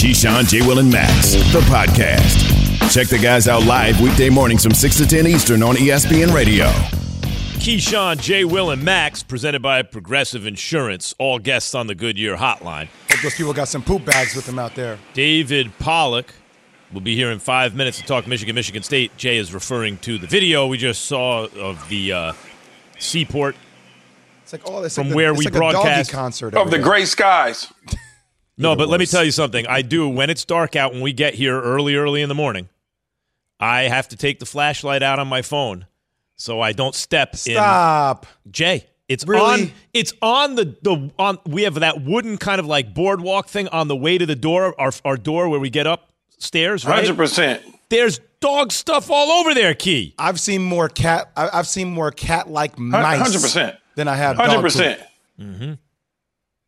Keyshawn, J. Will, and Max, the podcast. Check the guys out live weekday mornings from 6 to 10 Eastern on ESPN Radio. Keyshawn, J. Will, and Max, presented by Progressive Insurance. All guests on the Goodyear Hotline. Hope those people got some poop bags with them out there. David Pollack will be here in five minutes to talk Michigan, Michigan State. Jay is referring to the video we just saw of the uh, Seaport It's like oh, it's From like the- where it's we like a doggy broadcast- concert of the there. gray skies. No, Even but let me tell you something. I do when it's dark out when we get here early, early in the morning. I have to take the flashlight out on my phone so I don't step Stop. in. Jay, it's Really? on. It's on the the on. We have that wooden kind of like boardwalk thing on the way to the door, our our door where we get upstairs. Right, Hundred percent. there's dog stuff all over there. Key. I've seen more cat. I- I've seen more cat-like mice. 100%. Than I have. Hundred percent. Mm-hmm. poop.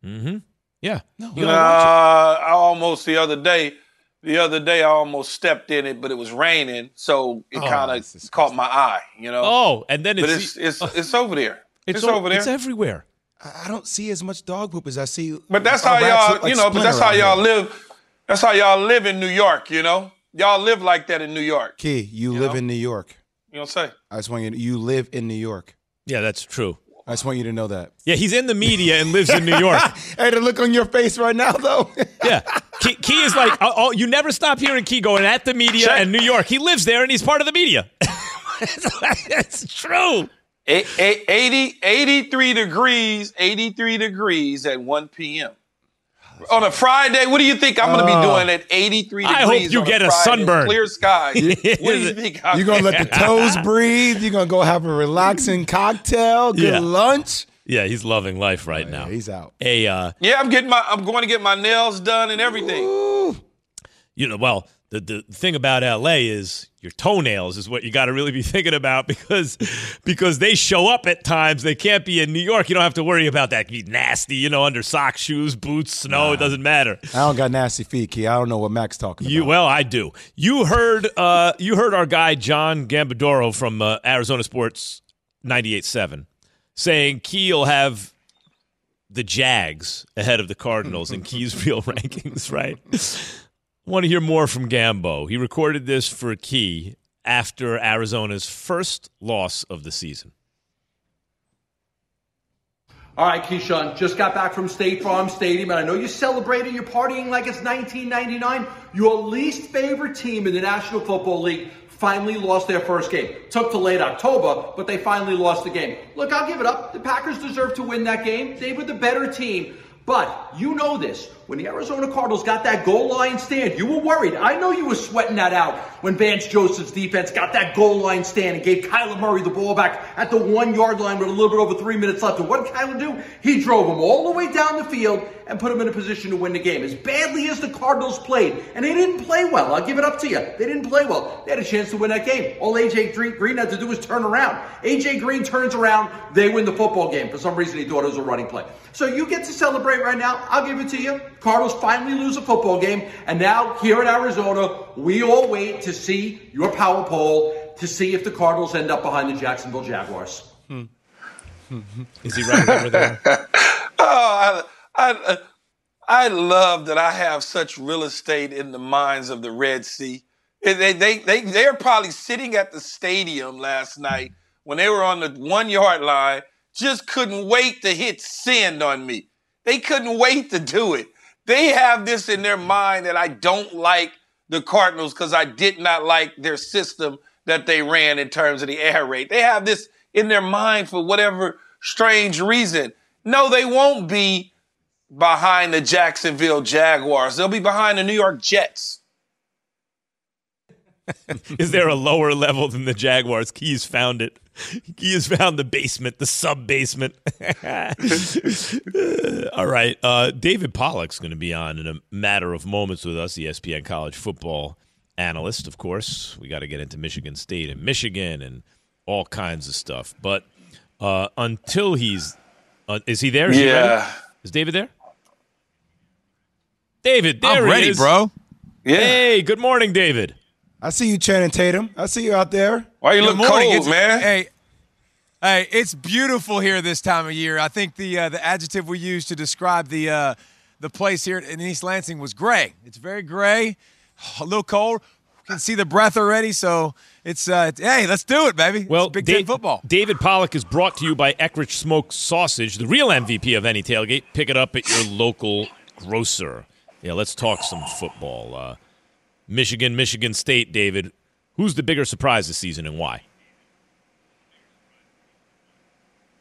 percent. Yeah, you gotta Uh, I almost the other day. The other day, I almost stepped in it, but it was raining, so it Oh, kind of caught my eye. You know. Oh, and then but it's it's it's it's over there. It's, o- over there. It's everywhere. I I don't see as much dog poop as I see. but that's how y'all, like you know. But that's how y'all here. live. That's how y'all live in New York. You know. Y'all live like that in New York. Key, you, You live know? in New York. You know what I'm? I just want you. To, you live in New York. Yeah, that's true. I just want you to know that. Yeah, he's in the media and lives in New York. Hey, the look on your face right now, though. Yeah, Key, Key is like, oh, oh, you never stop hearing Key going at the media Check. and New York. He lives there and he's part of the media. That's true. A- a- 80, 83 degrees, 83 degrees at 1 p.m. On a Friday, what do you think I'm going to be doing at 83 degrees? I hope you on get a Friday, sunburn. Clear skies. what do you think? I'm You're gonna let the toes breathe. You're gonna go have a relaxing cocktail. Good Yeah. lunch. Yeah, he's loving life right now. He's out. A, uh, Yeah, I'm getting my. I'm going to get my nails done and everything. you know, well, the the thing about LA is your toenails is what you got to really be thinking about because because they show up at times they can't be in New York. You don't have to worry about that. Be nasty, you know, under socks, shoes, boots, snow. It doesn't matter. I don't got nasty feet, Key. I don't know what Mac's talking You about. well, I do. You heard uh, you heard our guy John Gambadoro from uh, Arizona Sports 98.7 saying Key'll have the Jags ahead of the Cardinals in Key's real rankings, right? Want to hear more from Gambo. He recorded this for Key after Arizona's first loss of the season. All right, Keyshawn, just got back from State Farm Stadium, and I know you're celebrating, you're partying like it's 1999. Your least favorite team in the National Football League finally lost their first game. Took to late October, but they finally lost the game. Look, I'll give it up. The Packers deserve to win that game. They were the better team. But you know this. When the Arizona Cardinals got that goal line stand, you were worried. I know you were sweating that out when Vance Joseph's defense got that goal line stand and gave Kyler Murray the ball back at the one yard line with a little bit over three minutes left. And what did Kyler do? He drove him all the way down the field and put him in a position to win the game. As badly as the Cardinals played, and they didn't play well, I'll give it up to you. They didn't play well. They had a chance to win that game. All AJ Green Green had to do was turn around. AJ Green turns around, they win the football game. For some reason, he thought it was a running play. So you get to celebrate right now. I'll give it to you. Cardinals finally lose a football game, and now here in Arizona, we all wait to see your power poll to see if the Cardinals end up behind the Jacksonville Jaguars. Hmm. Is he right over there? Oh, I, I, I love that I have such real estate in the minds of the Red Sea. They, they, they, they, they're probably sitting at the stadium last night when they were on the one yard line, just couldn't wait to hit send on me. They couldn't wait to do it. They have this in their mind that I don't like the Cardinals because I did not like their system that they ran in terms of the air raid. They have this in their mind for whatever strange reason. No, they won't be behind the Jacksonville Jaguars. They'll be behind the New York Jets. Is there a lower level than the Jaguars? Keys found it. He has found the basement, the sub basement. All right. Uh, David Pollack's going to be on in a matter of moments with us, ESPN college football analyst, of course. We got to get into Michigan State and Michigan and all kinds of stuff. But uh, until he's. Uh, is he there? Is he? Yeah. Is David there? David, there I'm he ready, is. bro. Yeah. Hey, good morning, David. I see you, Channing Tatum. I see you out there. Why you Good look morning. cold, It's- man? Hey, hey, it's beautiful here this time of year. I think the uh, the adjective we use to describe the uh, the place here in East Lansing was gray. It's very gray, a little cold. You can see the breath already, so it's uh, hey, let's do it, baby. Well, it's Big Da- Ten football. David Pollack is brought to you by Eckrich Smoked Sausage, the real MVP of any tailgate. Pick it up at your local grocer. Yeah, let's talk some football. Michigan, Michigan State, David. Who's the bigger surprise this season and why?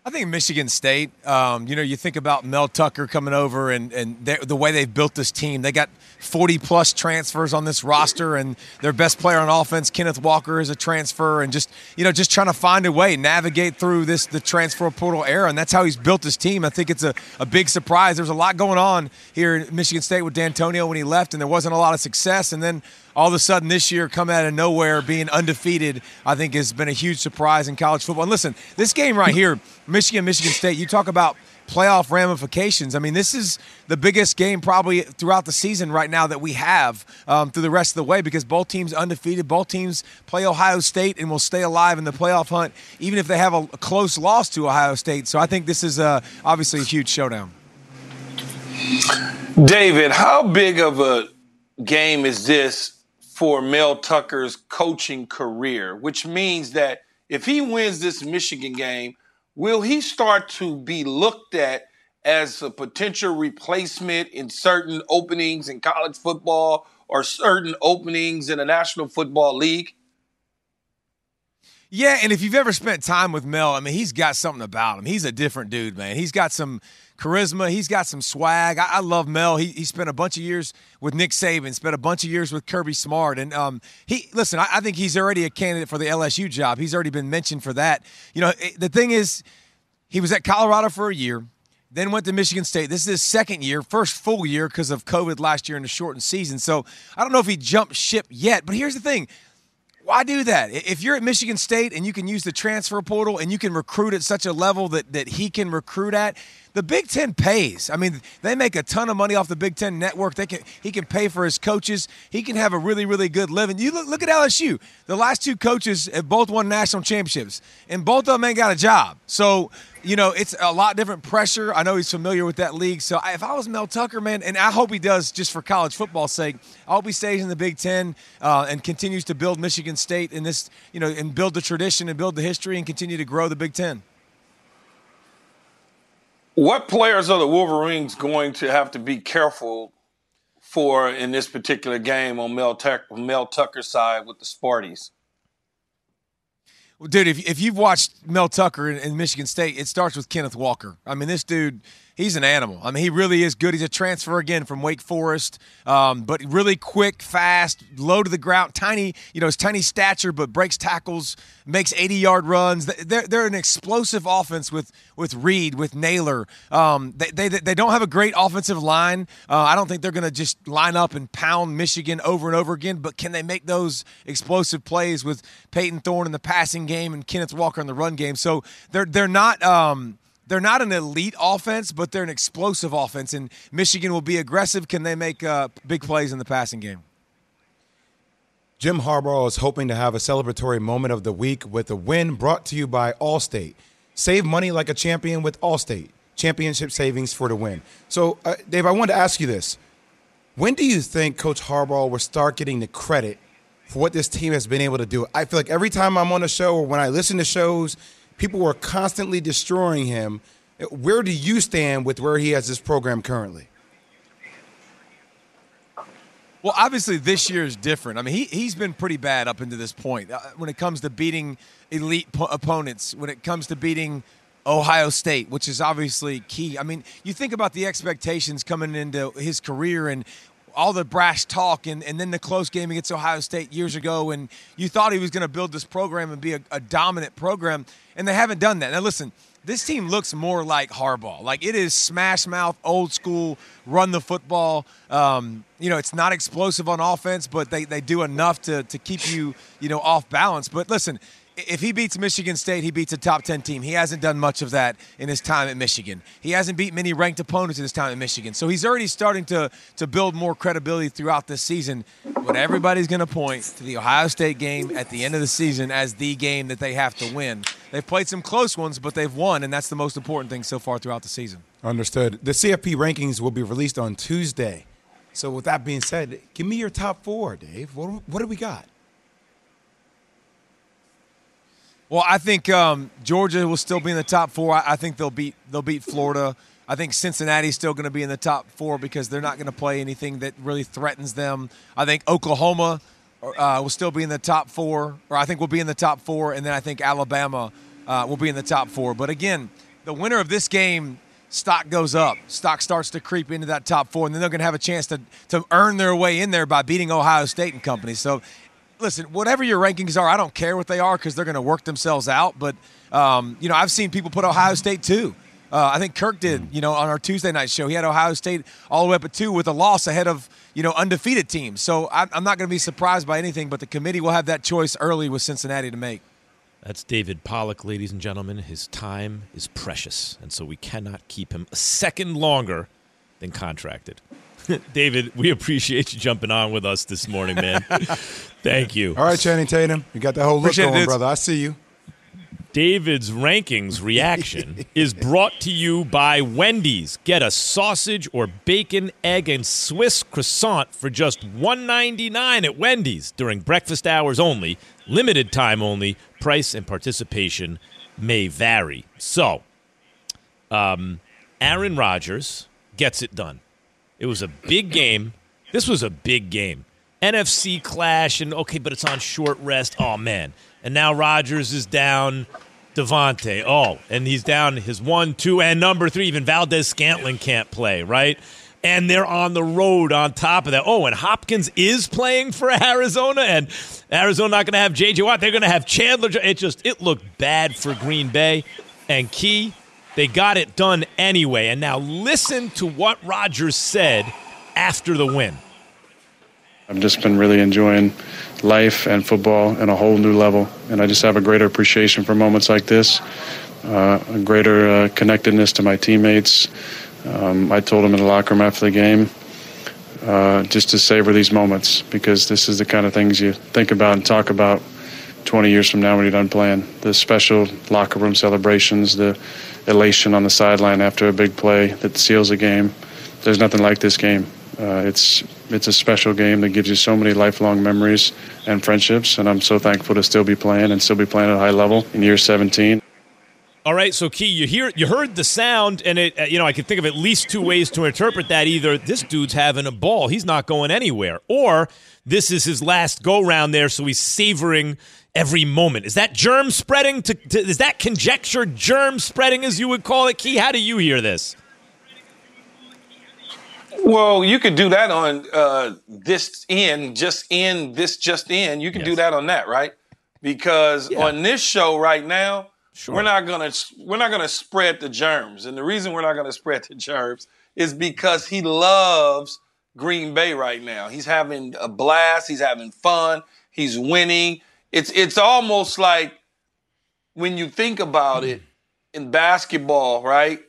I think Michigan State. Um, you know, you think about Mel Tucker coming over and and the way they've built this team. They got 40 plus transfers on this roster, and their best player on offense, Kenneth Walker, is a transfer, and just you know, just trying to find a way navigate through this the transfer portal era, and that's how he's built his team. I think it's a, a big surprise. There's a lot going on here in Michigan State with D'Antonio when he left, and there wasn't a lot of success, and then all of a sudden this year come out of nowhere being undefeated i think has been a huge surprise in college football. And listen this game right here michigan michigan state you talk about playoff ramifications. I mean this is the biggest game probably throughout the season right now that we have um, through the rest of the way because both teams undefeated both teams play ohio state and will stay alive in the playoff hunt even if they have a, a close loss to ohio state. So i think this is uh, obviously a huge showdown. David, how big of a game is this for Mel Tucker's coaching career? Which means that if he wins this Michigan game, will he start to be looked at as a potential replacement in certain openings in college football or certain openings in the National Football League? Yeah, and if you've ever spent time with Mel, I mean, he's got something about him. He's a different dude, man. He's got some charisma. He's got some swag. I, I love Mel. He, he spent a bunch of years with Nick Saban, spent a bunch of years with Kirby Smart, and um, he listen. I, I think he's already a candidate for the LSU job. He's already been mentioned for that. You know, it, the thing is, he was at Colorado for a year. Then went to Michigan State. This is his second year, first full year because of COVID last year in the shortened season. So I don't know if he jumped ship yet. But here's the thing why do that? If you're at Michigan State and you can use the transfer portal and you can recruit at such a level that, that he can recruit at, the Big Ten pays. I mean, they make a ton of money off the Big Ten network. They can he can pay for his coaches. He can have a really, really good living. You look look at LSU. The last two coaches have both won national championships, and both of them ain't got a job. So you know, it's a lot different pressure. I know he's familiar with that league. So if I was Mel Tucker, man, and I hope he does just for college football's sake, I hope he stays in the Big Ten uh, and continues to build Michigan State in this, you know, and build the tradition and build the history and continue to grow the Big Ten. What players are the Wolverines going to have to be careful for in this particular game on Mel, Tuck- Mel Tucker's side with the Sparties? Well, dude, if, if you've watched Mel Tucker in, in Michigan State, it starts with Kenneth Walker. I mean, this dude, he's an animal. I mean, he really is good. He's a transfer again from Wake Forest, um, but really quick, fast, low to the ground, tiny, you know, his tiny stature, but breaks tackles, makes 80 yard runs. They're, they're an explosive offense with with Reed, with Nailor. Um, they, they, they don't have a great offensive line. Uh, I don't think they're going to just line up and pound Michigan over and over again, but can they make those explosive plays with Payton Thorne in the passing game and Kenneth Walker in the run game? So they're they're not. Um, they're not an elite offense, but they're an explosive offense, and Michigan will be aggressive. Can they make uh, big plays in the passing game? Jim Harbaugh is hoping to have a celebratory moment of the week with a win brought to you by Allstate. Save money like a champion with Allstate. Championship savings for the win. So, uh, Dave, I wanted to ask you this. When do you think Coach Harbaugh will start getting the credit for what this team has been able to do? I feel like every time I'm on a show or when I listen to shows, people were constantly destroying him. Where do you stand with where he has this program currently? Well, obviously this year is different. I mean, he he's been pretty bad up into this point uh, when it comes to beating elite po- opponents. When it comes to beating Ohio State, which is obviously key. I mean, you think about the expectations coming into his career and all the brash talk and, and then the close game against Ohio State years ago, and you thought he was going to build this program and be a, a dominant program, and they haven't done that. Now, listen, this team looks more like Harbaugh. Like it is smash mouth, old school, run the football. Um, you know, it's not explosive on offense, but they, they do enough to, to keep you, you know, off balance. But listen, if he beats Michigan State, he beats a top 10 team. He hasn't done much of that in his time at Michigan. He hasn't beat many ranked opponents in his time at Michigan. So he's already starting to, to build more credibility throughout this season. But everybody's going to point to the Ohio State game at the end of the season as the game that they have to win. They've played some close ones, but they've won, and that's the most important thing so far throughout the season. Understood. The CFP rankings will be released on Tuesday. So, with that being said, give me your top four, Dave. What, what do we got? Well, I think um, Georgia will still be in the top four. I, I think they'll beat they'll beat Florida. I think Cincinnati's still going to be in the top four because they're not going to play anything that really threatens them. I think Oklahoma uh, will still be in the top four, or I think will be in the top four, and then I think Alabama uh, will be in the top four. But again, the winner of this game, stock goes up. Stock starts to creep into that top four, and then they're going to have a chance to to earn their way in there by beating Ohio State and company. So listen, whatever your rankings are, I don't care what they are because they're going to work themselves out. But um, you know, I've seen people put Ohio State too. Uh, I think Kirk did, you know, on our Tuesday night show. He had Ohio State all the way up at two with a loss ahead of, you know, undefeated teams. So I'm, I'm not going to be surprised by anything, but the committee will have that choice early with Cincinnati to make. That's David Pollack, ladies and gentlemen. His time is precious, and so we cannot keep him a second longer than contracted. David, we appreciate you jumping on with us this morning, man. Thank you. All right, Channing Tatum, you got the whole look Appreciate it, going, dudes. brother. I see you. David's rankings reaction is brought to you by Wendy's. Get a sausage or bacon, egg, and Swiss croissant for just $1.99 at Wendy's during breakfast hours only, limited time only. Price and participation may vary. So, um, Aaron Rodgers gets it done. It was a big game. This was a big game. NFC clash, and okay, but it's on short rest. Oh, man. And now Rodgers is down Davante. Oh, and he's down his one, two, and number three. Even Valdes-Scantling can't play, right? And they're on the road on top of that. Oh, and Hopkins is playing for Arizona, and Arizona not going to have J.J. Watt. They're going to have Chandler. It just it looked bad for Green Bay. And Key, they got it done anyway. And now listen to what Rodgers said after the win. I've just been really enjoying life and football in a whole new level, and I just have a greater appreciation for moments like this, uh, a greater uh, connectedness to my teammates. Um, I told them in the locker room after the game uh, just to savor these moments because this is the kind of things you think about and talk about 20 years from now when you're done playing. The special locker room celebrations, the elation on the sideline after a big play that seals a game. There's nothing like this game. Uh, it's it's a special game that gives you so many lifelong memories and friendships, and I'm so thankful to still be playing and still be playing at a high level in year 17. All right, so Key, you hear you heard the sound, and it uh, you know I can think of at least two ways to interpret that. Either this dude's having a ball, he's not going anywhere, or this is his last go round there, so he's savoring every moment. Is that germ spreading? To, to is that conjecture germ spreading, as you would call it? Key, how do you hear this? Well, you could do that on uh, this in, just in, this just in. You can do that on that, right? Because Yeah. on this show right now, Sure. we're not gonna we're not gonna spread the germs, and the reason we're not gonna spread the germs is because he loves Green Bay right now. He's having a blast. He's having fun. He's winning. It's it's almost like when you think about it in basketball, right?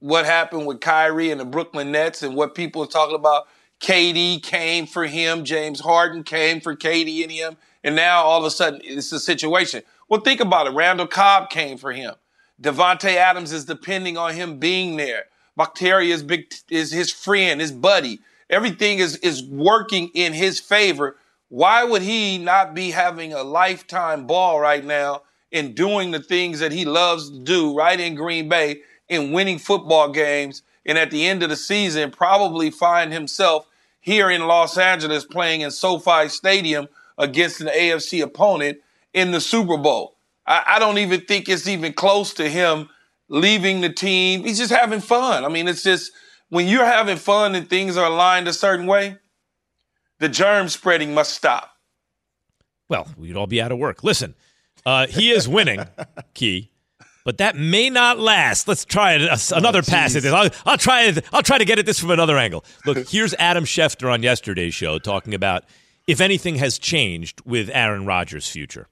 What happened with Kyrie and the Brooklyn Nets and what people are talking about. KD came for him, James Harden came for KD and him, and now all of a sudden it's a situation. Well, think about it. Randall Cobb came for him. Davante Adams is depending on him being there. Bakhtiari is big is his friend, his buddy. Everything is is working in his favor. Why would he not be having a lifetime ball right now and doing the things that he loves to do right in Green Bay and winning football games and at the end of the season probably find himself here in Los Angeles playing in SoFi Stadium against an AFC opponent in the Super Bowl. I, I don't even think it's even close to him leaving the team. He's just having fun. I mean, it's just when you're having fun and things are aligned a certain way, the germ spreading must stop. Well, we'd all be out of work. Listen, uh, he is winning, Key, but that may not last. Let's try it, uh, another pass at this. I'll, I'll try it. I'll try to get at this from another angle. Look, here's Adam Schefter on yesterday's show talking about if anything has changed with Aaron Rodgers' future.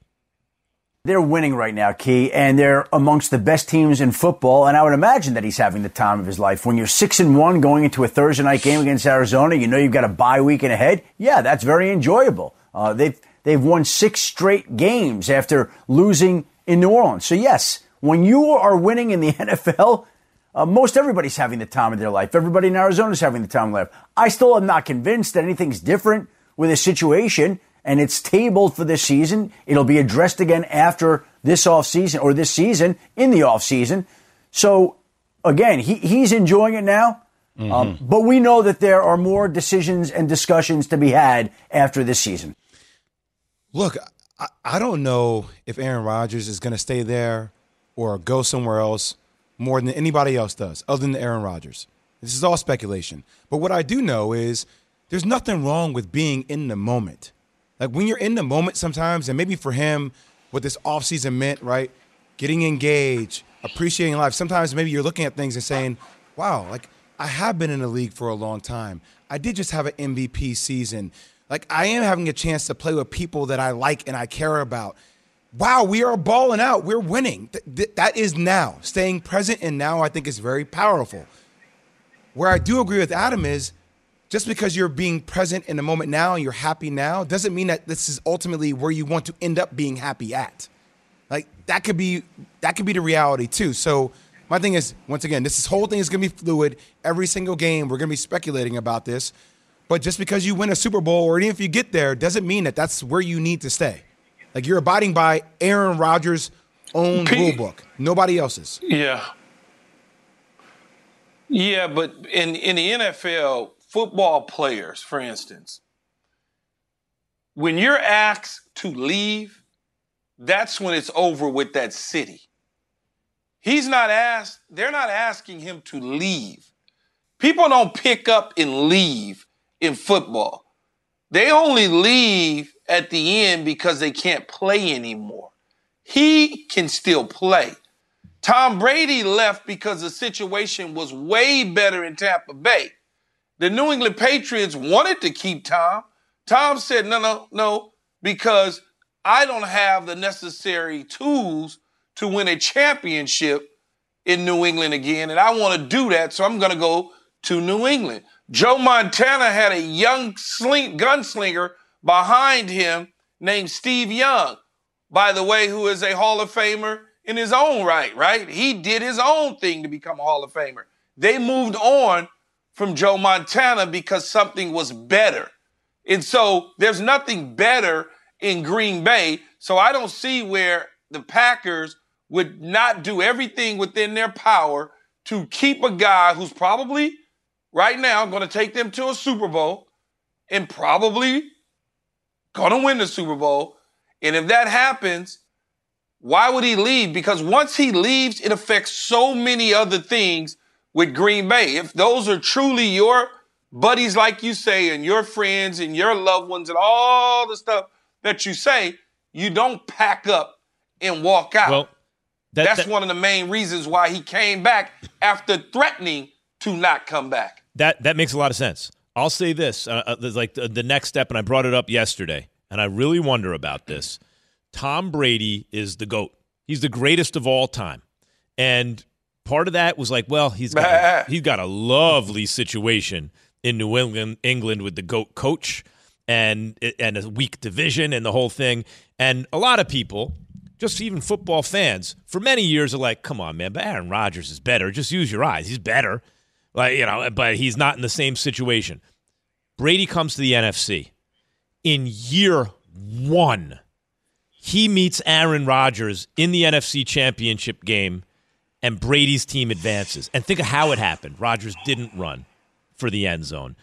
They're winning right now, Key, and they're amongst the best teams in football. And I would imagine that he's having the time of his life. When you're six and one going into a Thursday night game against Arizona, you know you've got a bye weekend ahead. Yeah, that's very enjoyable. Uh, they've they've won six straight games after losing in New Orleans. So yes, when you are winning in the NFL, Uh, most everybody's having the time of their life. Everybody in Arizona is having the time of their life. I still am not convinced that anything's different with this situation, and it's tabled for this season. It'll be addressed again after this offseason or this season in the offseason. So, again, he, he's enjoying it now. Mm-hmm. Um, but we know that there are more decisions and discussions to be had after this season. Look, I, I don't know if Aaron Rodgers is going to stay there or go somewhere else more than anybody else does, other than Aaron Rodgers. This is all speculation. But what I do know is there's nothing wrong with being in the moment. Like when you're in the moment sometimes, and maybe for him, what this offseason meant, right? Getting engaged, appreciating life. Sometimes maybe you're looking at things and saying, wow, like I have been in the league for a long time. I did just have an MVP season. Like I am having a chance to play with people that I like and I care about wow, we are balling out. We're winning. Th- th- that is now. Staying present and now, I think, is very powerful. Where I do agree with Adam is just because you're being present in the moment now and you're happy now doesn't mean that this is ultimately where you want to end up being happy at. Like that could be that could be the reality too. So my thing is, once again, this whole thing is going to be fluid. Every single game, we're going to be speculating about this. But just because you win a Super Bowl, or even if you get there, doesn't mean that that's where you need to stay. Like you're abiding by Aaron Rodgers' own P- rule book, nobody else's. Yeah. Yeah, but in, in the NFL, football players, for instance, when you're asked to leave, that's when it's over with that city. He's not asked, they're not asking him to leave. People don't pick up and leave in football. They only leave at the end because they can't play anymore. He can still play. Tom Brady left because the situation was way better in Tampa Bay. The New England Patriots wanted to keep Tom. Tom said, no, no, no, because I don't have the necessary tools to win a championship in New England again, and I want to do that, so I'm going to go to New England. Joe Montana had a young sling, gunslinger behind him named Steve Young, by the way, who is a Hall of Famer in his own right, right? He did his own thing to become a Hall of Famer. They moved on from Joe Montana because something was better. And so there's nothing better in Green Bay. So I don't see where the Packers would not do everything within their power to keep a guy who's probably right now going to take them to a Super Bowl and probably gonna win the Super Bowl. And if that happens, why would he leave? Because once he leaves, it affects so many other things with Green Bay. If those are truly your buddies, like you say, and your friends and your loved ones and all the stuff that you say, you don't pack up and walk out. Well, that, That's that, one of the main reasons why he came back after threatening to not come back. That that makes a lot of sense. I'll say this: uh, uh, like the, the next step, and I brought it up yesterday, and I really wonder about this. Tom Brady is the goat. He's the greatest of all time, and part of that was like, well, he's got a, he's got a lovely situation in New England, England with the goat coach and and a weak division and the whole thing. And a lot of people, just even football fans, for many years are like, come on, man, but Aaron Rodgers is better. Just use your eyes. He's better. Like, you know, but he's not in the same situation. Brady comes to the NFC. In year one, he meets Aaron Rodgers in the NFC championship game, and Brady's team advances. And think of how it happened. Rodgers didn't run for the end zone.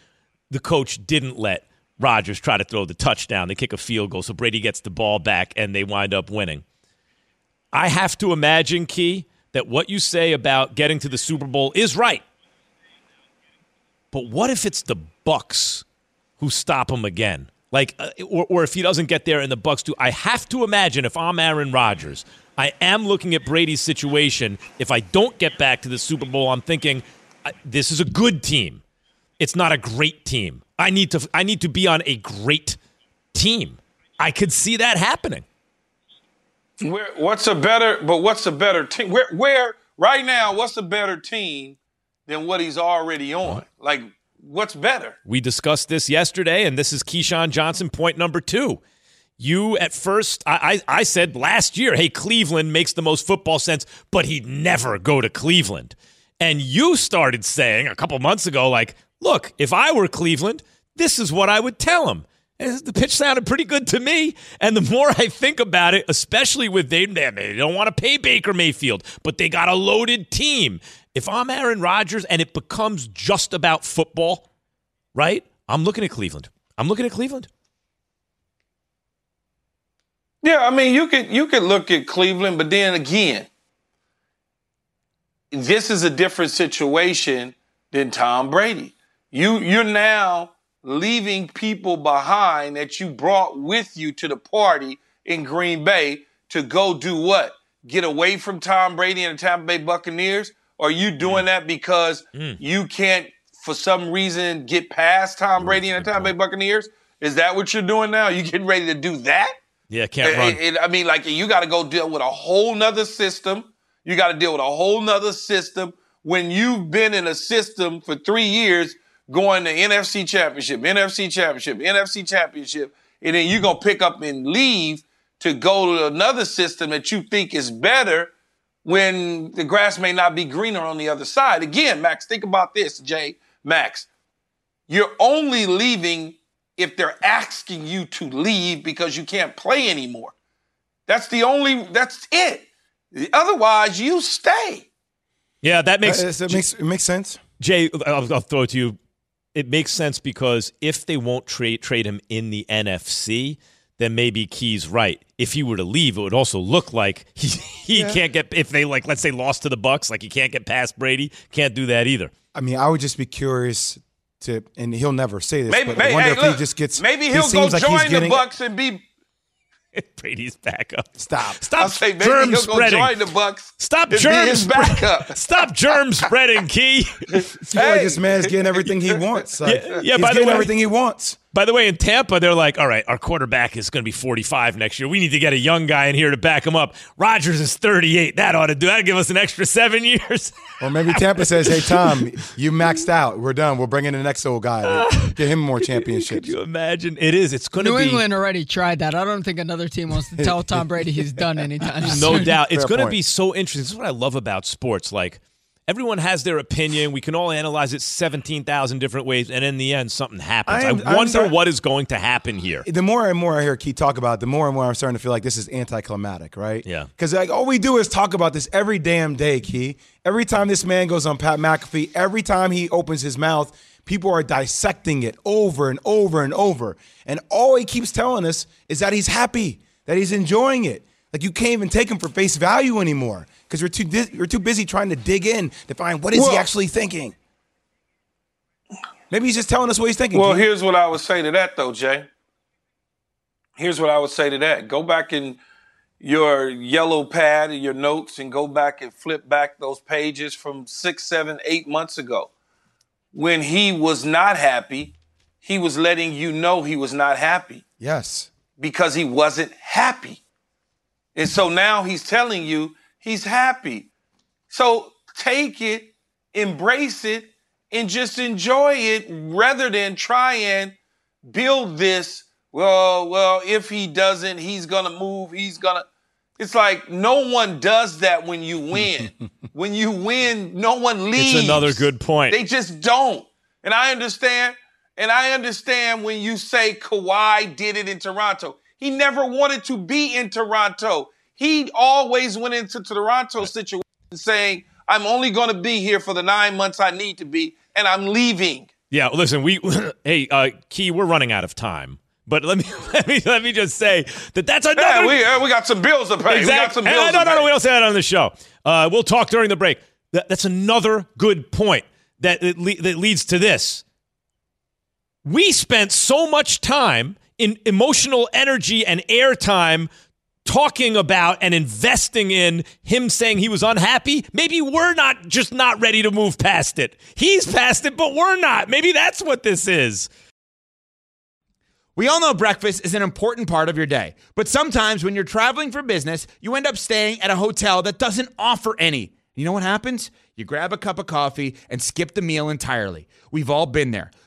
The coach didn't let Rodgers try to throw the touchdown. They kick a field goal, so Brady gets the ball back, and they wind up winning. I have to imagine, Key, that what you say about getting to the Super Bowl is right. But what if it's the Bucks who stop him again? Like, uh, or, or if he doesn't get there and the Bucks do, I have to imagine if I'm Aaron Rodgers, I am looking at Brady's situation. If I don't get back to the Super Bowl, I'm thinking this is a good team. It's not a great team. I need to I need to be on a great team. I could see that happening. Where, what's a better? But what's a better team? Where, where right now? What's a better team than what he's already on. Like, what's better? We discussed this yesterday, and this is Keyshawn Johnson, point number two. You at first, I, I, I said last year, hey, Cleveland makes the most football sense, but he'd never go to Cleveland. And you started saying a couple months ago, like, look, if I were Cleveland, this is what I would tell him. And the pitch sounded pretty good to me. And the more I think about it, especially with they, they don't want to pay Baker Mayfield, but they got a loaded team. If I'm Aaron Rodgers and it becomes just about football, right? I'm looking at Cleveland. I'm looking at Cleveland. Yeah, I mean, you could you could look at Cleveland, but then again, this is a different situation than Tom Brady. You you're now leaving people behind that you brought with you to the party in Green Bay to go do what? Get away from Tom Brady and the Tampa Bay Buccaneers? Or are you doing mm. that because mm. you can't, for some reason, get past Tom Brady and the Tampa Bay Buccaneers? Is that what you're doing now? You getting ready to do that? Yeah, can't run. It, it, I mean, like you got to go deal with a whole nother system. You got to deal with a whole nother system. When you've been in a system for three years, going to NFC Championship, NFC Championship, NFC Championship, and then you're gonna pick up and leave to go to another system that you think is better when the grass may not be greener on the other side. Again, Max, think about this, Jay, Max. You're only leaving if they're asking you to leave because you can't play anymore. That's the only, that's it. Otherwise, you stay. Yeah, that makes, uh, it makes, it makes sense. Jay, I'll, I'll throw it to you. It makes sense because if they won't trade trade him in the NFC, then maybe Key's right. If he were to leave, it would also look like he, he yeah. can't get if they like let's say lost to the Bucks, like he can't get past Brady, can't do that either. I mean, I would just be curious to, and he'll never say this, maybe, but maybe, I wonder hey, if look, he just gets. Maybe he'll he go like join getting, the Bucks and be. Brady's backup. Stop. Stop. say maybe germ he'll spreading. go join the Bucks. Stop germ backup. Stop germ spreading, Key. I feel hey. like this man's getting everything he wants. Like, yeah, yeah he's by getting the way, everything he wants. By the way, in Tampa, they're like, all right, our quarterback is going to be 45 next year. We need to get a young guy in here to back him up. Rodgers is 38. That ought to do. That'd give us an extra seven years. Or maybe Tampa says, hey, Tom, you maxed out. We're done. We'll bring in the next old guy. Get him more championships. Could you imagine? It is. It's going to be. New England already tried that. I don't think another team wants to tell Tom Brady he's done anytime soon. No doubt. It's going to be so interesting. This is what I love about sports. Like, everyone has their opinion. We can all analyze it 17,000 different ways, and in the end, something happens. I, am, I wonder what is going to happen here. The more and more I hear Keith talk about it, the more and more I'm starting to feel like this is anticlimactic, right? Yeah. Because like all we do is talk about this every damn day, Key. Every time this man goes on Pat McAfee, every time he opens his mouth, people are dissecting it over and over and over. And all he keeps telling us is that he's happy, that he's enjoying it. Like you can't even take him for face value anymore because you're too di- you're too busy trying to dig in to find what is well, he actually thinking. Maybe he's just telling us what he's thinking. Well, here's what I would say to that, though, Jay. Here's what I would say to that. Go back in your yellow pad and your notes and go back and flip back those pages from six, seven, eight months ago. When he was not happy, he was letting you know he was not happy. Yes. Because he wasn't happy. And so now he's telling you he's happy. So take it, embrace it, and just enjoy it rather than try and build this. Well, well, if he doesn't, he's gonna move, he's gonna. It's like no one does that when you win. when you win, no one leaves. It's another good point. They just don't. And I understand, and I understand when you say Kawhi did it in Toronto. He never wanted to be in Toronto. He always went into Toronto situation saying, I'm only going to be here for the nine months I need to be, and I'm leaving. Yeah, listen, we hey, uh, Key, we're running out of time. But let me let me let me just say that that's another. Yeah, we, we got some bills to pay. Exactly. no, no, no, no, we don't say that on the show. Uh, we'll talk during the break. That, that's another good point that le- that leads to this we spent so much time in emotional energy and airtime talking about and investing in him saying he was unhappy, maybe we're not just not ready to move past it. He's past it, but we're not. Maybe that's what this is. We all know breakfast is an important part of your day, but sometimes when you're traveling for business, you end up staying at a hotel that doesn't offer any. You know what happens? You grab a cup of coffee and skip the meal entirely. We've all been there.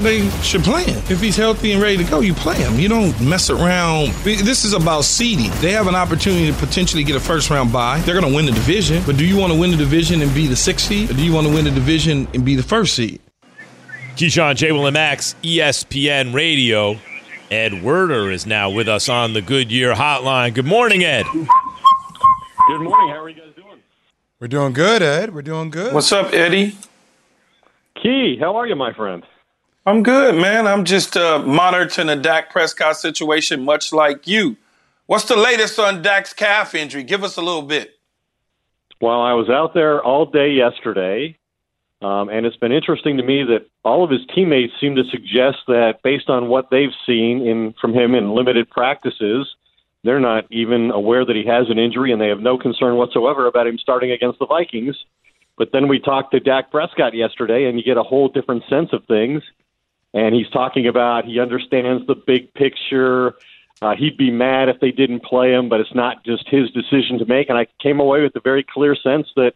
They should play him. If he's healthy and ready to go, you play him. You don't mess around. This is about seeding. They have an opportunity to potentially get a first round bye. They're going to win the division. But do you want to win the division and be the sixth seed? Or do you want to win the division and be the first seed? Keyshawn, J. Will, and Max, ESPN Radio. Ed Werder is now with us on the Goodyear Hotline. Good morning, Ed. Good morning. How are you guys doing? We're doing good, Ed. We're doing good. What's up, Eddie? Key, how are you, my friend? I'm good, man. I'm just uh, monitoring the Dak Prescott situation, much like you. What's the latest on Dak's calf injury? Give us a little bit. Well, I was out there all day yesterday, um, and it's been interesting to me that all of his teammates seem to suggest that, based on what they've seen in from him in limited practices, they're not even aware that he has an injury, and they have no concern whatsoever about him starting against the Vikings. But then we talked to Dak Prescott yesterday, and you get a whole different sense of things and he's talking about he understands the big picture. Uh, he'd be mad if they didn't play him, but it's not just his decision to make. And I came away with a very clear sense that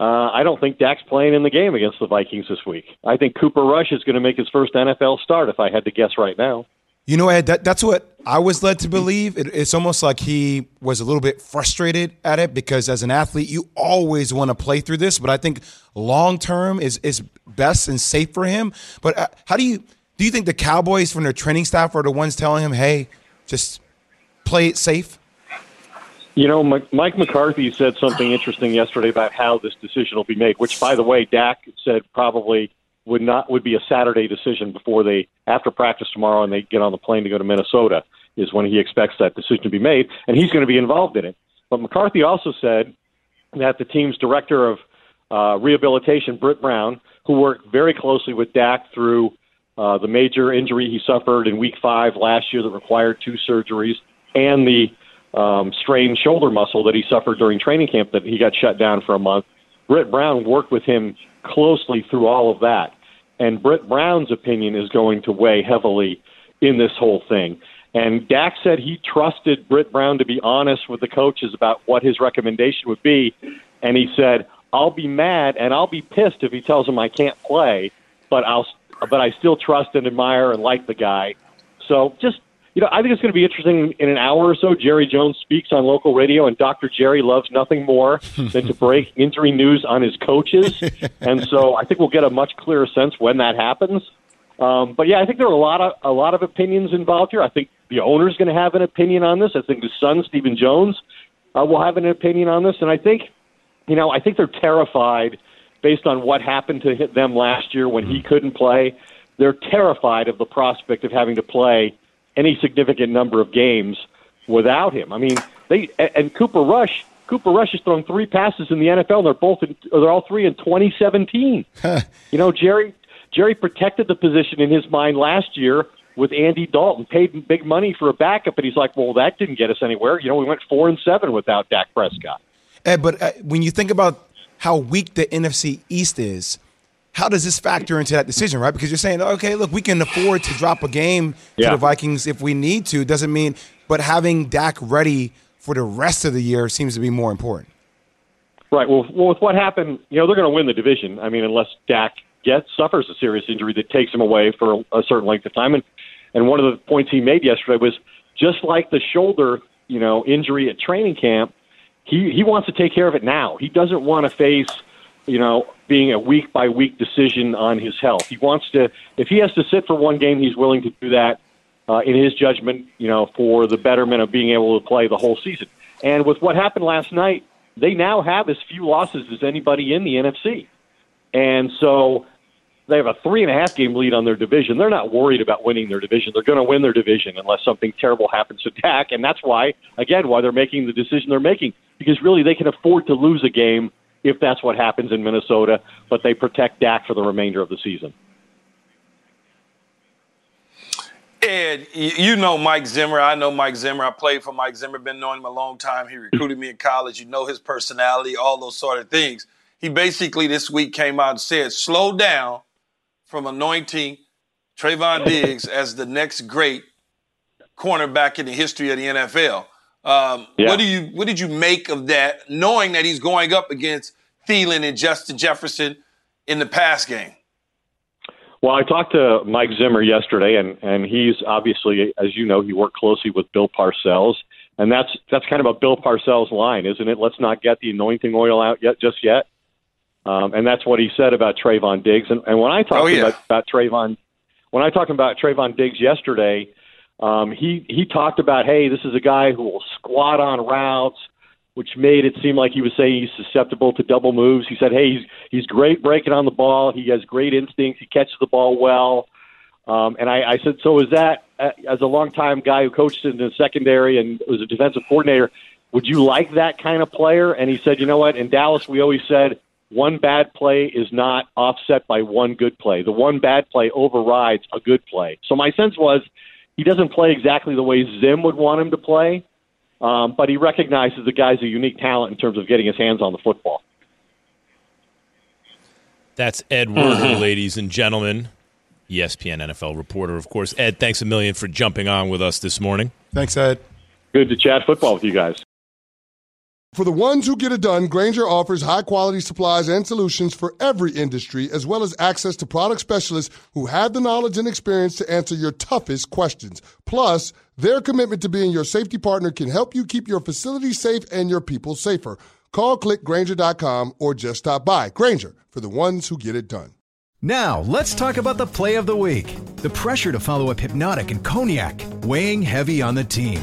uh, I don't think Dak's playing in the game against the Vikings this week. I think Cooper Rush is going to make his first NFL start, if I had to guess right now. You know, Ed, that, that's what I was led to believe. It, it's almost like he was a little bit frustrated at it because as an athlete, you always want to play through this. But I think long term is is best and safe for him. But uh, how do you do you think the Cowboys from their training staff are the ones telling him, "Hey, just play it safe"? You know, Mike McCarthy said something interesting yesterday about how this decision will be made. Which, by the way, Dak said probably would not would be a Saturday decision before they after practice tomorrow and they get on the plane to go to Minnesota is when he expects that decision to be made, and he's going to be involved in it. But McCarthy also said that the team's director of uh, rehabilitation, Britt Brown, who worked very closely with Dak through uh, the major injury he suffered in Week Five last year that required two surgeries, and the um, strained shoulder muscle that he suffered during training camp that he got shut down for a month. Britt Brown worked with him closely through all of that. And Britt Brown's opinion is going to weigh heavily in this whole thing. And Dak said he trusted Britt Brown to be honest with the coaches about what his recommendation would be. And he said, I'll be mad and I'll be pissed if he tells him I can't play, but I'll but I still trust and admire and like the guy. So just you know, I think it's going to be interesting in an hour or so. Jerry Jones speaks on local radio, and Dr. Jerry loves nothing more than to break injury news on his coaches. and so I think we'll get a much clearer sense when that happens. Um, but yeah, I think there are a lot of a lot of opinions involved here. I think the owner's going to have an opinion on this. I think the son, Stephen Jones, uh, will have an opinion on this. And I think, you know, I think they're terrified based on what happened to them last year when he couldn't play. They're terrified of the prospect of having to play any significant number of games without him. I mean, they and Cooper Rush. Cooper Rush has thrown three passes in the NFL. And they're both in, they're all three in 2017. you know, Jerry Jerry protected the position in his mind last year with Andy Dalton, paid big money for a backup, and he's like, well, that didn't get us anywhere. You know, we went four and seven without Dak Prescott. Ed, but uh, when you think about how weak the NFC East is, how does this factor into that decision, right? Because you're saying, okay, look, we can afford to drop a game yeah. to the Vikings if we need to. Doesn't mean, but having Dak ready for the rest of the year seems to be more important. Right. Well, well with what happened, you know, they're going to win the division. I mean, unless Dak gets suffers a serious injury that takes him away for a certain length of time. And and one of the points he made yesterday was just like the shoulder, you know, injury at training camp. He he wants to take care of it now. He doesn't want to face you know, being a week by week decision on his health. He wants to, if he has to sit for one game, he's willing to do that uh, in his judgment, you know, for the betterment of being able to play the whole season. And with what happened last night, they now have as few losses as anybody in the NFC. And so they have a three and a half game lead on their division. They're not worried about winning their division. They're going to win their division unless something terrible happens to Dak. And that's why, again, why they're making the decision they're making. Because really, they can afford to lose a game if that's what happens in Minnesota, but they protect Dak for the remainder of the season. Ed, you know Mike Zimmer. I know Mike Zimmer. I played for Mike Zimmer, been knowing him a long time. He recruited me in college. You know his personality, all those sort of things. He basically this week came out and said, slow down from anointing Trevon Diggs as the next great cornerback in the history of the NFL. Um, yeah. What do you what did you make of that, knowing that he's going up against Thielen and Justin Jefferson in the pass game? Well, I talked to Mike Zimmer yesterday, and and he's obviously, as you know, he worked closely with Bill Parcells, and that's that's kind of a Bill Parcells line, isn't it? Let's not get the anointing oil out yet, just yet. Um, and that's what he said about Trevon Diggs. And, and when I talked oh, yeah. about, about Trevon, when I talked about Trevon Diggs yesterday, um, he he talked about, hey, this is a guy who will squat on routes, which made it seem like he was saying he's susceptible to double moves. He said, hey, he's he's great breaking on the ball. He has great instincts. He catches the ball well. Um, and I, I said, so is that uh, as a longtime guy who coached in the secondary and was a defensive coordinator? Would you like that kind of player? And he said, you know what? In Dallas, we always said one bad play is not offset by one good play. The one bad play overrides a good play. So my sense was he doesn't play exactly the way Zim would want him to play, um, but he recognizes the guy's a unique talent in terms of getting his hands on the football. That's Ed Werder, mm-hmm. ladies and gentlemen. ESPN NFL reporter, of course. Ed, thanks a million for jumping on with us this morning. Thanks, Ed. Good to chat football with you guys. For the ones who get it done, Grainger offers high quality supplies and solutions for every industry, as well as access to product specialists who have the knowledge and experience to answer your toughest questions. Plus, their commitment to being your safety partner can help you keep your facility safe and your people safer. Call clickgrainger.com or just stop by. Grainger for the ones who get it done. Now, let's talk about the play of the week. The pressure to follow up Hypnotic and Cognac, weighing heavy on the team.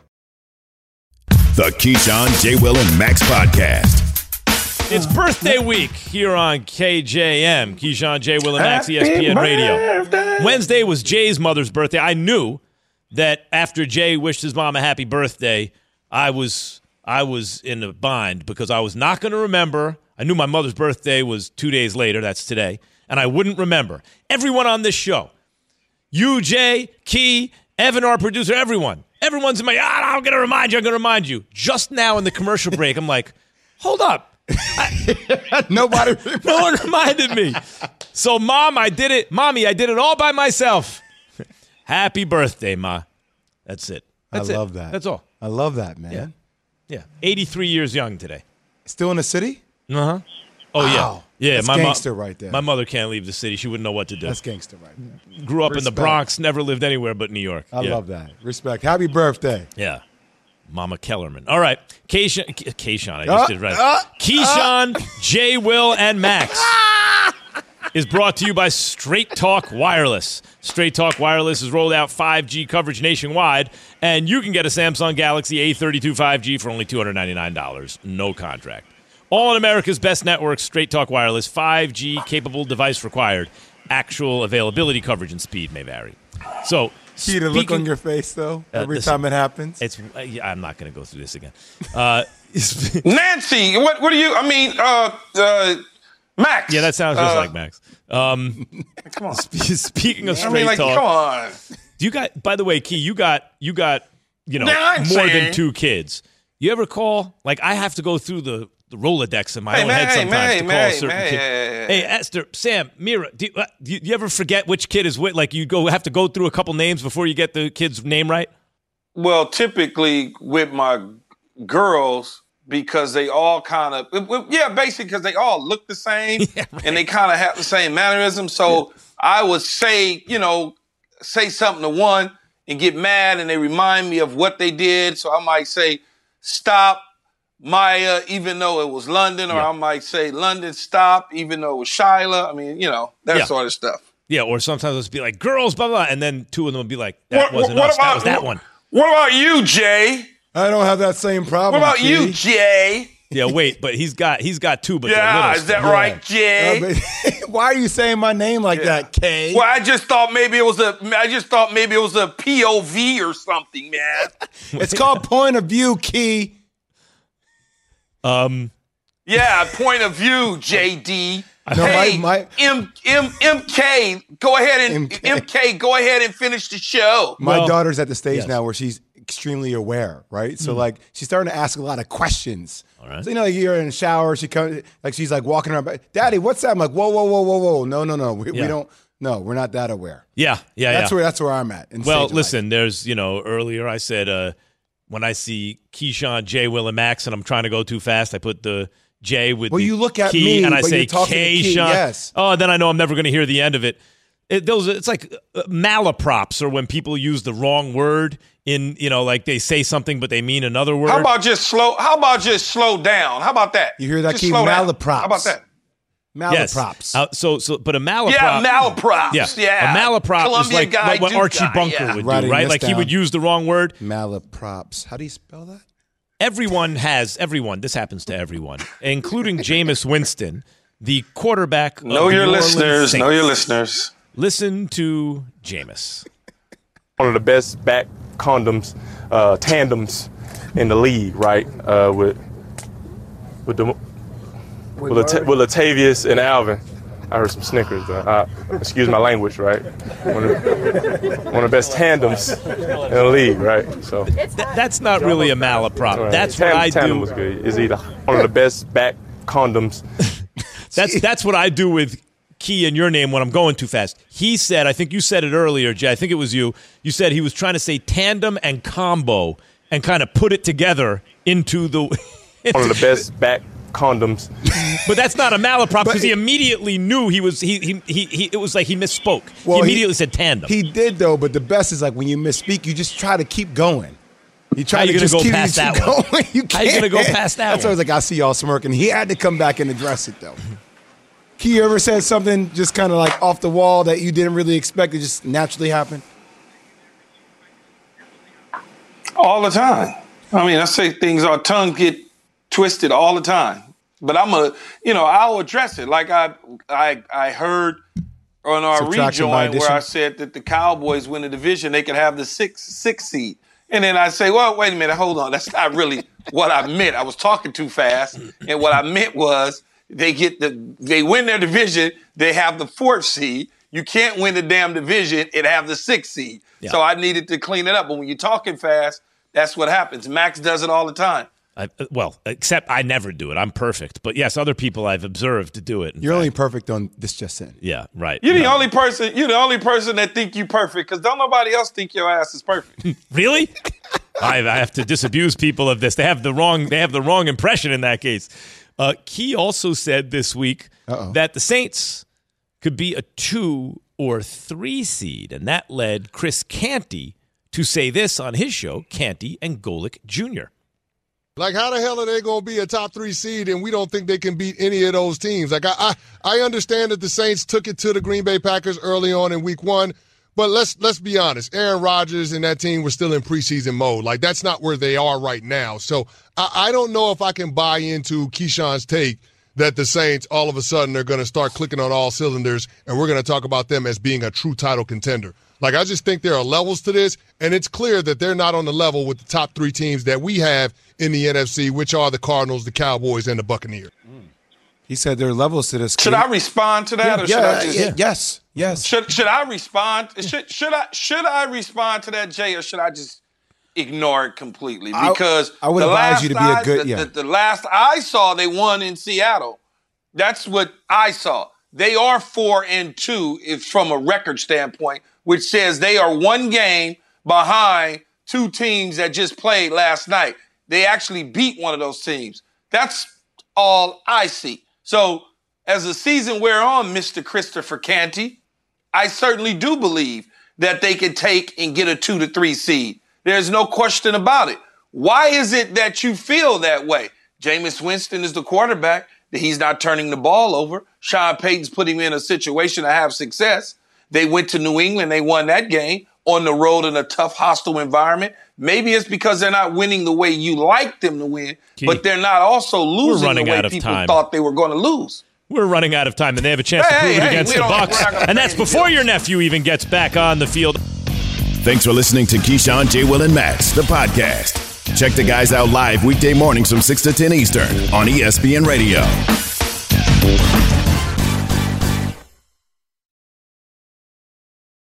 The Keyshawn, J. Will, and Max podcast. It's birthday week here on KJM. Keyshawn, J. Will, and Max, Happy ESPN birthday. Radio. Wednesday was Jay's mother's birthday. I knew that after Jay wished his mom a happy birthday, I was I was in a bind because I was not going to remember. I knew my mother's birthday was two days later. That's today, and I wouldn't remember. Everyone on this show, you, Jay, Key, Evan, our producer, everyone Everyone's in my, ah, I'm going to remind you, I'm going to remind you. Just now in the commercial break, I'm like, hold up. I, Nobody, no one reminded me. So, mom, I did it. Mommy, I did it all by myself. Happy birthday, ma. That's it. That's I it. love that. That's all. I love that, man. Yeah. Yeah. 83 years young today. Still in the city? Uh huh. Oh, wow. yeah. Yeah, That's my gangster right there. My mother can't leave the city. She wouldn't know what to do. That's gangster right there. Grew up Respect. in the Bronx, never lived anywhere but New York. I yeah. love that. Respect. Happy birthday. Yeah. Mama Kellerman. All right. Keyshawn, Keyshawn I just uh, did right. Uh, Keyshawn, uh. J. Will, and Max is brought to you by Straight Talk Wireless. Straight Talk Wireless has rolled out 5G coverage nationwide, and you can get a Samsung Galaxy A32 5G for only $299. No contract. All in America's best network, Straight Talk Wireless, 5G capable device required. Actual availability, coverage, and speed may vary. So, See the look on your face though uh, every time it happens. It's uh, I'm not going to go through this again. Uh, Nancy, what what do you? I mean, uh, uh, Max. Yeah, that sounds just like Max. Um, come on. speaking of straight I mean, like, talk, come on. You got. By the way, Key, you got you got you know more saying. than two kids. You ever call like I have to go through the the Rolodex in my Hey, own man, head hey, sometimes man, to call man, a certain kid. yeah, yeah, Hey. Esther, Sam, Mira, do you, uh, do you, ever forget which kid is which? Like you go have to go through a couple names before you get the kid's name right. Well, typically with my girls, because they all kind of, yeah, basically because they all look the same and they kind of have the same mannerism. So I would say, you know, say something to one and get mad and they remind me of what they did. So I might say, stop, Maya, even though it was London, or I might say, London, stop, even though it was Shyla. I mean, you know, that Yeah. sort of stuff. Yeah, or sometimes it'll be like girls, blah blah, and then two of them would be like, that What- wasn't what us, that was that what- one. What about you, Jay? I don't have that same problem. What about you, Jay? Yeah, wait, but he's got he's got two, but Yeah, little is that still. right, Jay? But- why are you saying my name like that, Kay? Well, I just thought maybe it was a. I just thought maybe it was a POV or something, man. It's called point of view, Key. Um, yeah, point of view, JD. No, hey, my- my- M, M, MK, go ahead and MK. go ahead and finish the show. My daughter's at the stage yes. now where she's extremely aware, right? So Mm. like she's starting to ask a lot of questions. All right. So you know, like you're in the shower, she comes like she's like walking around, Daddy, what's that? I'm like, whoa, whoa, whoa, whoa, whoa, no, no, no, we, we don't, no, we're not that aware. Yeah, yeah, That's yeah. where that's where I'm at. in well, stage of listen, there's you know earlier I said uh, when I see Keyshawn, Jay, Will, and Max, and I'm trying to go too fast, I put the J with Well, the you look at key, me, and I say you're talking to Key, Keyshawn. yes. Oh, then I know I'm never going to hear the end of it. It, those it's like uh, malaprops, or when people use the wrong word in you know like they say something but they mean another word. How about just slow? How about just slow down? How about that? You hear that, Just Keith? slow down. Malaprops. How about that? Yes. Malaprops. Uh, so, so, but a malaprop. Yeah, malaprops. Yeah, Yeah. a malaprop is like guy, what, what Archie guy, Bunker yeah. would Writing do, right? this Like he would use the wrong word. Malaprops. How do you spell that? Everyone has everyone. This happens to everyone, including Jameis Winston, the quarterback. of Know the your New Orleans listeners. Know your listeners. Listen to Jameis. one of the best back condoms uh, tandems in the league, right? Uh, with with the with, Lat- with Latavius and Alvin. I heard some Snickers. Uh, uh, excuse my language, right? One of, one of the best tandems in the league, right? So Th- that's not really a malaprop. Right. That's Tan- what I tandem do. was good. Is either one of the best back condoms. That's that's what I do with key in your name when I'm going too fast. He said, I think you said it earlier, Jay. I think it was you. You said he was trying to say tandem and combo and kind of put it together into the. one of the best back condoms. But that's not a malaprop because he immediately knew he was he, he he he. It was like he misspoke. Well, he immediately said tandem. He did though, but the best is like when you misspeak, you just try to keep going. You try How to you just go keep, past keep that one? going. You How you gonna go past that That's why I was like, I see y'all smirking. He had to come back and address it though. Key, ever said something just kind of like off the wall that you didn't really expect? It just naturally happened. All the time. I mean, I say things, our tongues get twisted all the time. But I'm a, you know, I'll address it. Like I, I, I heard on our Subtraction rejoin where I said that the Cowboys win the division, they could have the six six seed. And then I say, well, wait a minute, hold on. That's not really what I meant. I was talking too fast. And what I meant was they get the they win their division, they have the fourth seed. You can't win the damn division and have the sixth seed. Yeah. So I needed to clean it up. But when you're talking fast, that's what happens. Max does it all the time. I, well, except I never do it. I'm perfect. But yes, other people I've observed to do it. You're only perfect on this just in. Yeah, right. You're the No. only person. You're the only person that think you perfect because don't nobody else think your ass is perfect. Really? I, I have to disabuse people of this. They have the wrong. They have the wrong impression in that case. Uh, Key also said this week that the Saints could be a two or three seed, and that led Chris Canty to say this on his show, Canty and Golic Jr. Like, how the hell are they going to be a top three seed and we don't think they can beat any of those teams? Like, I, I, I understand that the Saints took it to the Green Bay Packers early on in week one, but let's let's be honest. Aaron Rodgers and that team were still in preseason mode. Like, that's not where they are right now. So I, I don't know if I can buy into Keyshawn's take that the Saints all of a sudden are going to start clicking on all cylinders and we're going to talk about them as being a true title contender. Like, I just think there are levels to this, and it's clear that they're not on the level with the top three teams that we have in the NFC, which are the Cardinals, the Cowboys, and the Buccaneers. He said there are levels to this. Should I respond to that, Yeah, or should yeah, I just? yeah, yes, yes. Should should I respond? Should should I should I respond to that, Jay, or should I just ignore it completely because I would the advise you to be a good- the, yeah. the, the last I saw, they won in Seattle. That's what I saw. They are four and two, if from a record standpoint, which says they are one game behind two teams that just played last night. They actually beat one of those teams. That's all I see. So as the season wear on, Mr. Christopher Canty, I certainly do believe that they can take and get a two to three seed. There's no question about it. Why is it that you feel that way? Jameis Winston is the quarterback. that He's not turning the ball over. Sean Payton's putting him in a situation to have success. They went to New England. They won that game on the road in a tough, hostile environment. Maybe it's because they're not winning the way you like them to win, Key. but they're not also losing the way people time. thought they were going to lose. We're running out of time, and they have a chance Hey, to prove hey, it hey, against we the Bucs, we're not gonna and that's any before your nephew even gets back on the field. Thanks for listening to Keyshawn, J. Will, and Max, the podcast. Check the guys out live weekday mornings from 6 to 10 Eastern on ESPN Radio.